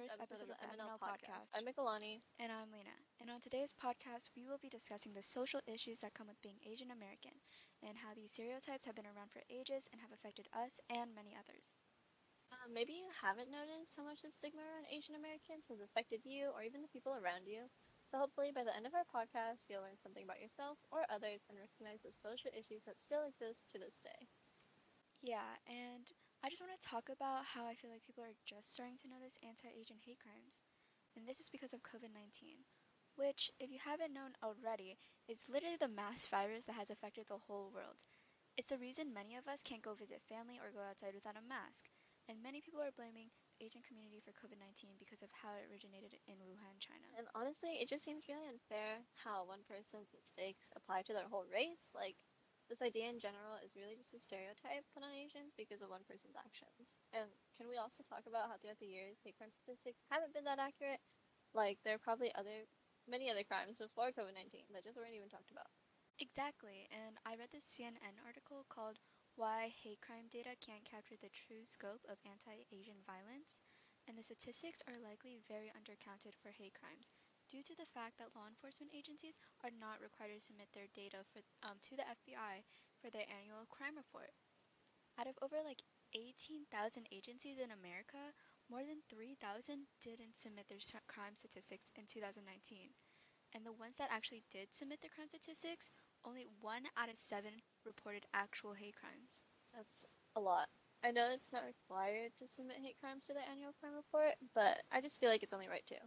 first episode, of the MNL podcast. I'm Mikalani. And I'm Lena. And on today's podcast, we will be discussing the social issues that come with being Asian American and how these stereotypes have been around for ages and have affected us and many others. Uh, maybe you haven't noticed how much the stigma around Asian Americans has affected you or even the people around you. So hopefully by the end of our podcast, you'll learn something about yourself or others and recognize the social issues that still exist to this day. Yeah, and I just want to talk about how I feel like people are just starting to notice anti Asian hate crimes. And this is because of COVID 19, which, if you haven't known already, is literally the mass virus that has affected the whole world. It's the reason many of us can't go visit family or go outside without a mask. And many people are blaming the Asian community for COVID 19 because of how it originated in Wuhan, China. And honestly, it just seems really unfair how one person's mistakes apply to their whole race. Like, this idea in general is really just a stereotype put on Asians because of one person's actions. And can we also talk about how throughout the years hate crime statistics haven't been that accurate? Like there are probably other many other crimes before COVID nineteen that just weren't even talked about. Exactly, and I read this CNN article called Why Hate Crime Data Can't Capture the True Scope of Anti Asian Violence, and the statistics are likely very undercounted for hate crimes due to the fact that law enforcement agencies are not required to submit their data for, um, to the FBI for their annual crime report. Out of over like 18,000 agencies in America, more than 3,000 didn't submit their crime statistics in 2019. And the ones that actually did submit their crime statistics, only one out of seven reported actual hate crimes. That's a lot. I know it's not required to submit hate crimes to the annual crime report, but I just feel like it's only right to.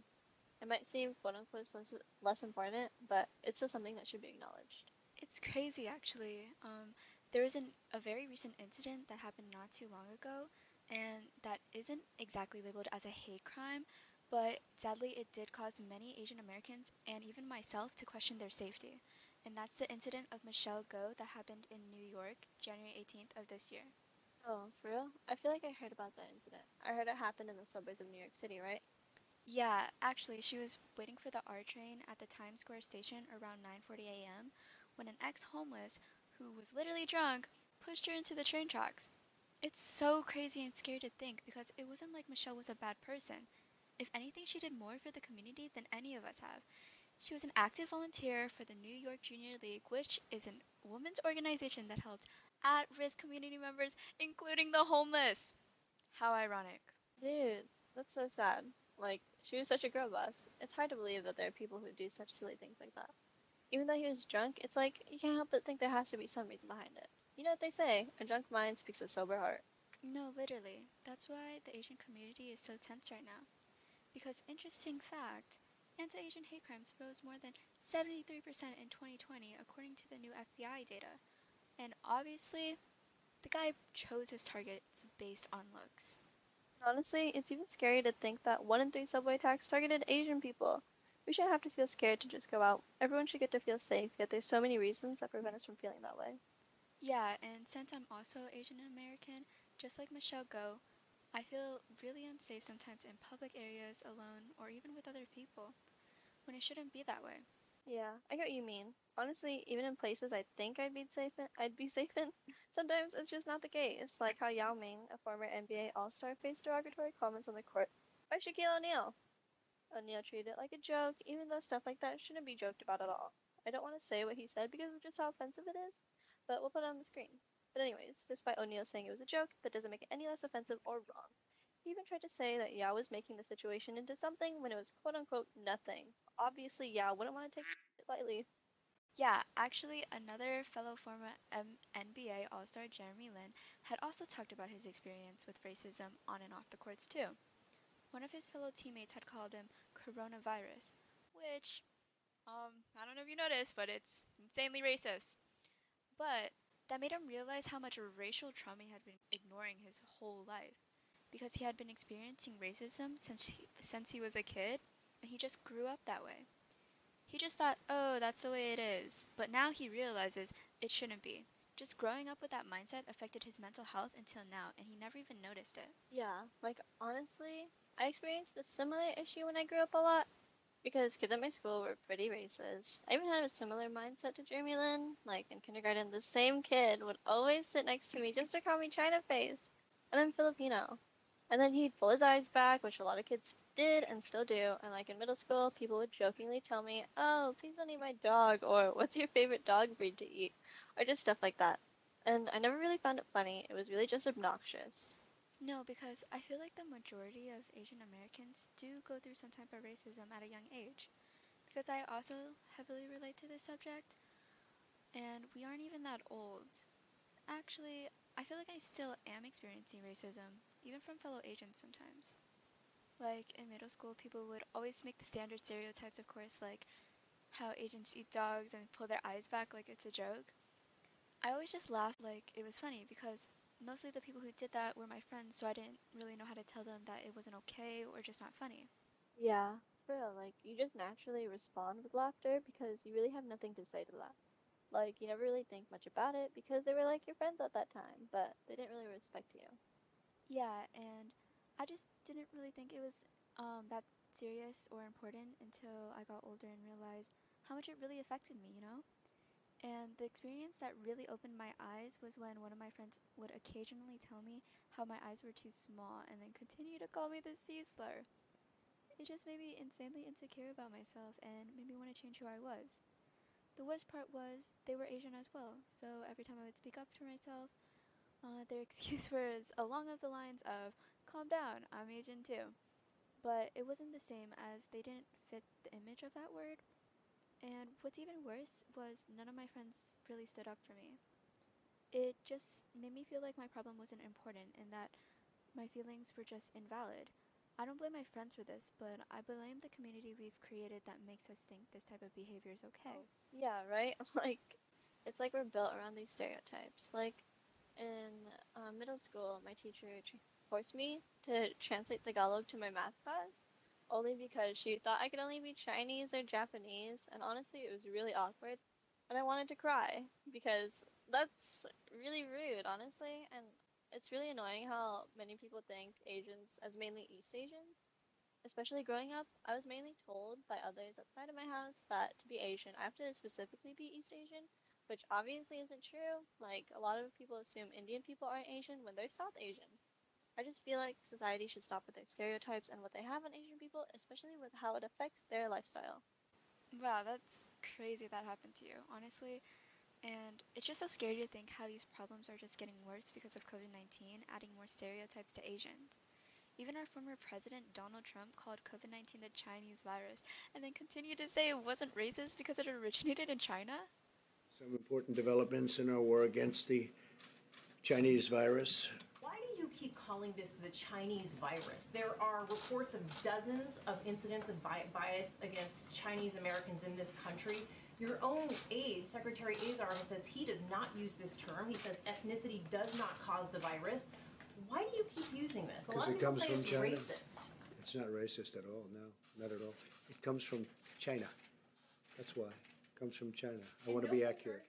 It might seem quote unquote less, less important, but it's still something that should be acknowledged. It's crazy, actually. Um, there was an, a very recent incident that happened not too long ago, and that isn't exactly labeled as a hate crime, but sadly, it did cause many Asian Americans and even myself to question their safety. And that's the incident of Michelle Go that happened in New York, January 18th of this year. Oh, for real? I feel like I heard about that incident. I heard it happened in the suburbs of New York City, right? Yeah, actually, she was waiting for the R train at the Times Square station around 9:40 a.m. when an ex-homeless who was literally drunk pushed her into the train tracks. It's so crazy and scary to think because it wasn't like Michelle was a bad person. If anything, she did more for the community than any of us have. She was an active volunteer for the New York Junior League, which is a women's organization that helps at risk community members, including the homeless. How ironic. Dude, that's so sad. Like, she was such a girl boss. It's hard to believe that there are people who do such silly things like that. Even though he was drunk, it's like you can't help but think there has to be some reason behind it. You know what they say? A drunk mind speaks a sober heart. No, literally. That's why the Asian community is so tense right now. Because, interesting fact, anti Asian hate crimes rose more than 73% in 2020, according to the new FBI data. And obviously, the guy chose his targets based on looks. Honestly, it's even scary to think that one in three subway attacks targeted Asian people. We shouldn't have to feel scared to just go out. Everyone should get to feel safe, yet there's so many reasons that prevent us from feeling that way. Yeah, and since I'm also Asian American, just like Michelle Go, I feel really unsafe sometimes in public areas alone or even with other people when it shouldn't be that way. Yeah, I get what you mean. Honestly, even in places I think I'd be safe in, I'd be safe in, sometimes it's just not the case. Like how Yao Ming, a former NBA All-Star, faced derogatory comments on the court by Shaquille O'Neal. O'Neal treated it like a joke, even though stuff like that shouldn't be joked about at all. I don't want to say what he said because of just how offensive it is, but we'll put it on the screen. But anyways, despite O'Neal saying it was a joke, that doesn't make it any less offensive or wrong. He even tried to say that Yao was making the situation into something when it was quote unquote nothing. Obviously, Yao wouldn't want to take it lightly. Yeah, actually, another fellow former M- NBA All Star, Jeremy Lin, had also talked about his experience with racism on and off the courts, too. One of his fellow teammates had called him coronavirus, which, um, I don't know if you noticed, but it's insanely racist. But that made him realize how much racial trauma he had been ignoring his whole life. Because he had been experiencing racism since he, since he was a kid, and he just grew up that way. He just thought, oh, that's the way it is. But now he realizes it shouldn't be. Just growing up with that mindset affected his mental health until now, and he never even noticed it. Yeah, like honestly, I experienced a similar issue when I grew up a lot. Because kids at my school were pretty racist. I even had a similar mindset to Jeremy Lin. Like in kindergarten, the same kid would always sit next to me just to call me China face. And I'm Filipino. And then he'd pull his eyes back, which a lot of kids did and still do. And like in middle school, people would jokingly tell me, "Oh, please don't eat my dog," or "What's your favorite dog breed to eat?" or just stuff like that. And I never really found it funny. It was really just obnoxious. No, because I feel like the majority of Asian Americans do go through some type of racism at a young age. Because I also heavily relate to this subject, and we aren't even that old. Actually, I feel like I still am experiencing racism, even from fellow Asians sometimes. Like in middle school, people would always make the standard stereotypes, of course, like how Asians eat dogs and pull their eyes back like it's a joke. I always just laughed like it was funny because mostly the people who did that were my friends, so I didn't really know how to tell them that it wasn't okay or just not funny. Yeah, for real. Like you just naturally respond with laughter because you really have nothing to say to that. Like you never really think much about it because they were like your friends at that time, but they didn't really respect you. Yeah, and I just didn't really think it was um, that serious or important until I got older and realized how much it really affected me, you know? And the experience that really opened my eyes was when one of my friends would occasionally tell me how my eyes were too small and then continue to call me the C slur. It just made me insanely insecure about myself and made me want to change who I was. The worst part was they were Asian as well, so every time I would speak up for myself, uh, their excuse was along of the lines of, calm down, I'm Asian too. But it wasn't the same as they didn't fit the image of that word. And what's even worse was none of my friends really stood up for me. It just made me feel like my problem wasn't important and that my feelings were just invalid. I don't blame my friends for this, but I blame the community we've created that makes us think this type of behavior is okay. Yeah, right? Like, it's like we're built around these stereotypes. Like, in uh, middle school, my teacher forced me to translate Tagalog to my math class only because she thought I could only be Chinese or Japanese, and honestly, it was really awkward. And I wanted to cry because that's really rude, honestly, and it's really annoying how many people think Asians as mainly East Asians. Especially growing up, I was mainly told by others outside of my house that to be Asian, I have to specifically be East Asian, which obviously isn't true. Like, a lot of people assume Indian people aren't Asian when they're South Asian. I just feel like society should stop with their stereotypes and what they have on Asian people, especially with how it affects their lifestyle. Wow, that's crazy that happened to you, honestly. And it's just so scary to think how these problems are just getting worse because of COVID 19, adding more stereotypes to Asians. Even our former president, Donald Trump, called COVID 19 the Chinese virus and then continued to say it wasn't racist because it originated in China. Some important developments in our war against the Chinese virus Why do you keep calling this the Chinese virus. There are reports of dozens of incidents of bias against Chinese Americans in this country. Your own aide, Secretary Azar, says he does not use this term. He says ethnicity does not cause the virus. Why do you keep using this? A lot of people say it's China. racist. It's not racist at all. No, not at all. It comes from China. That's why. It comes from China. I want to be accurate.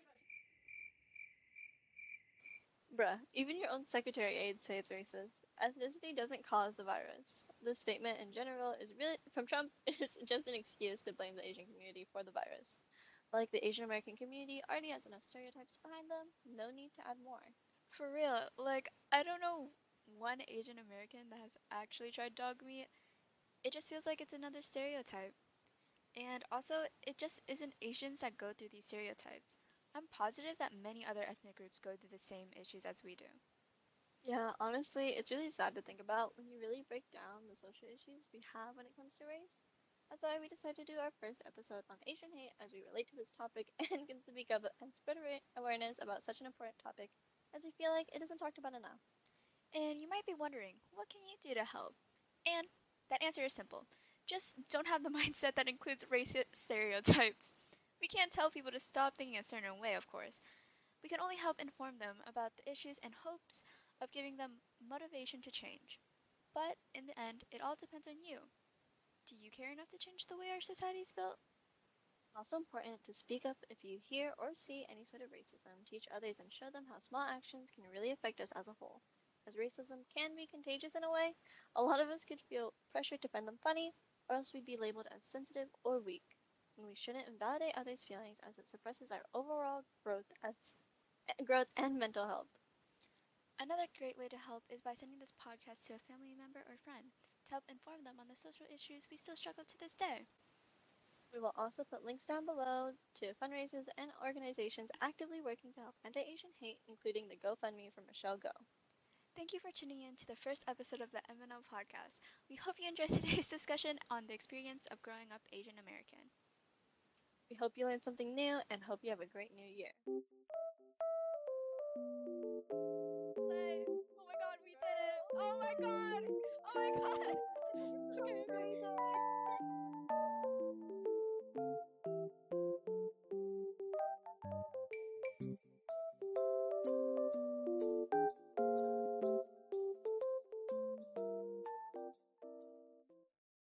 Bruh, even your own secretary aides say it's racist. Ethnicity doesn't cause the virus. This statement in general is really from Trump is just an excuse to blame the Asian community for the virus. Like the Asian American community already has enough stereotypes behind them, no need to add more. For real, like I don't know one Asian American that has actually tried dog meat. It just feels like it's another stereotype. And also, it just isn't Asians that go through these stereotypes. I'm positive that many other ethnic groups go through the same issues as we do. Yeah, honestly, it's really sad to think about when you really break down the social issues we have when it comes to race. That's why we decided to do our first episode on Asian hate as we relate to this topic and can speak up and spread awareness about such an important topic as we feel like it isn't talked about enough. And you might be wondering, what can you do to help? And that answer is simple. Just don't have the mindset that includes racist stereotypes. We can't tell people to stop thinking a certain way, of course. We can only help inform them about the issues and hopes of giving them motivation to change. But in the end, it all depends on you. Do you care enough to change the way our society is built? It's also important to speak up if you hear or see any sort of racism, teach others, and show them how small actions can really affect us as a whole. As racism can be contagious in a way, a lot of us could feel pressured to find them funny, or else we'd be labeled as sensitive or weak and we shouldn't invalidate others' feelings as it suppresses our overall growth as eh, growth and mental health. Another great way to help is by sending this podcast to a family member or friend. to help inform them on the social issues we still struggle to this day. We will also put links down below to fundraisers and organizations actively working to help anti Asian hate, including the GoFundMe for Michelle Go. Thank you for tuning in to the first episode of the MNO podcast. We hope you enjoyed today's discussion on the experience of growing up Asian American. We hope you learned something new and hope you have a great new year. Oh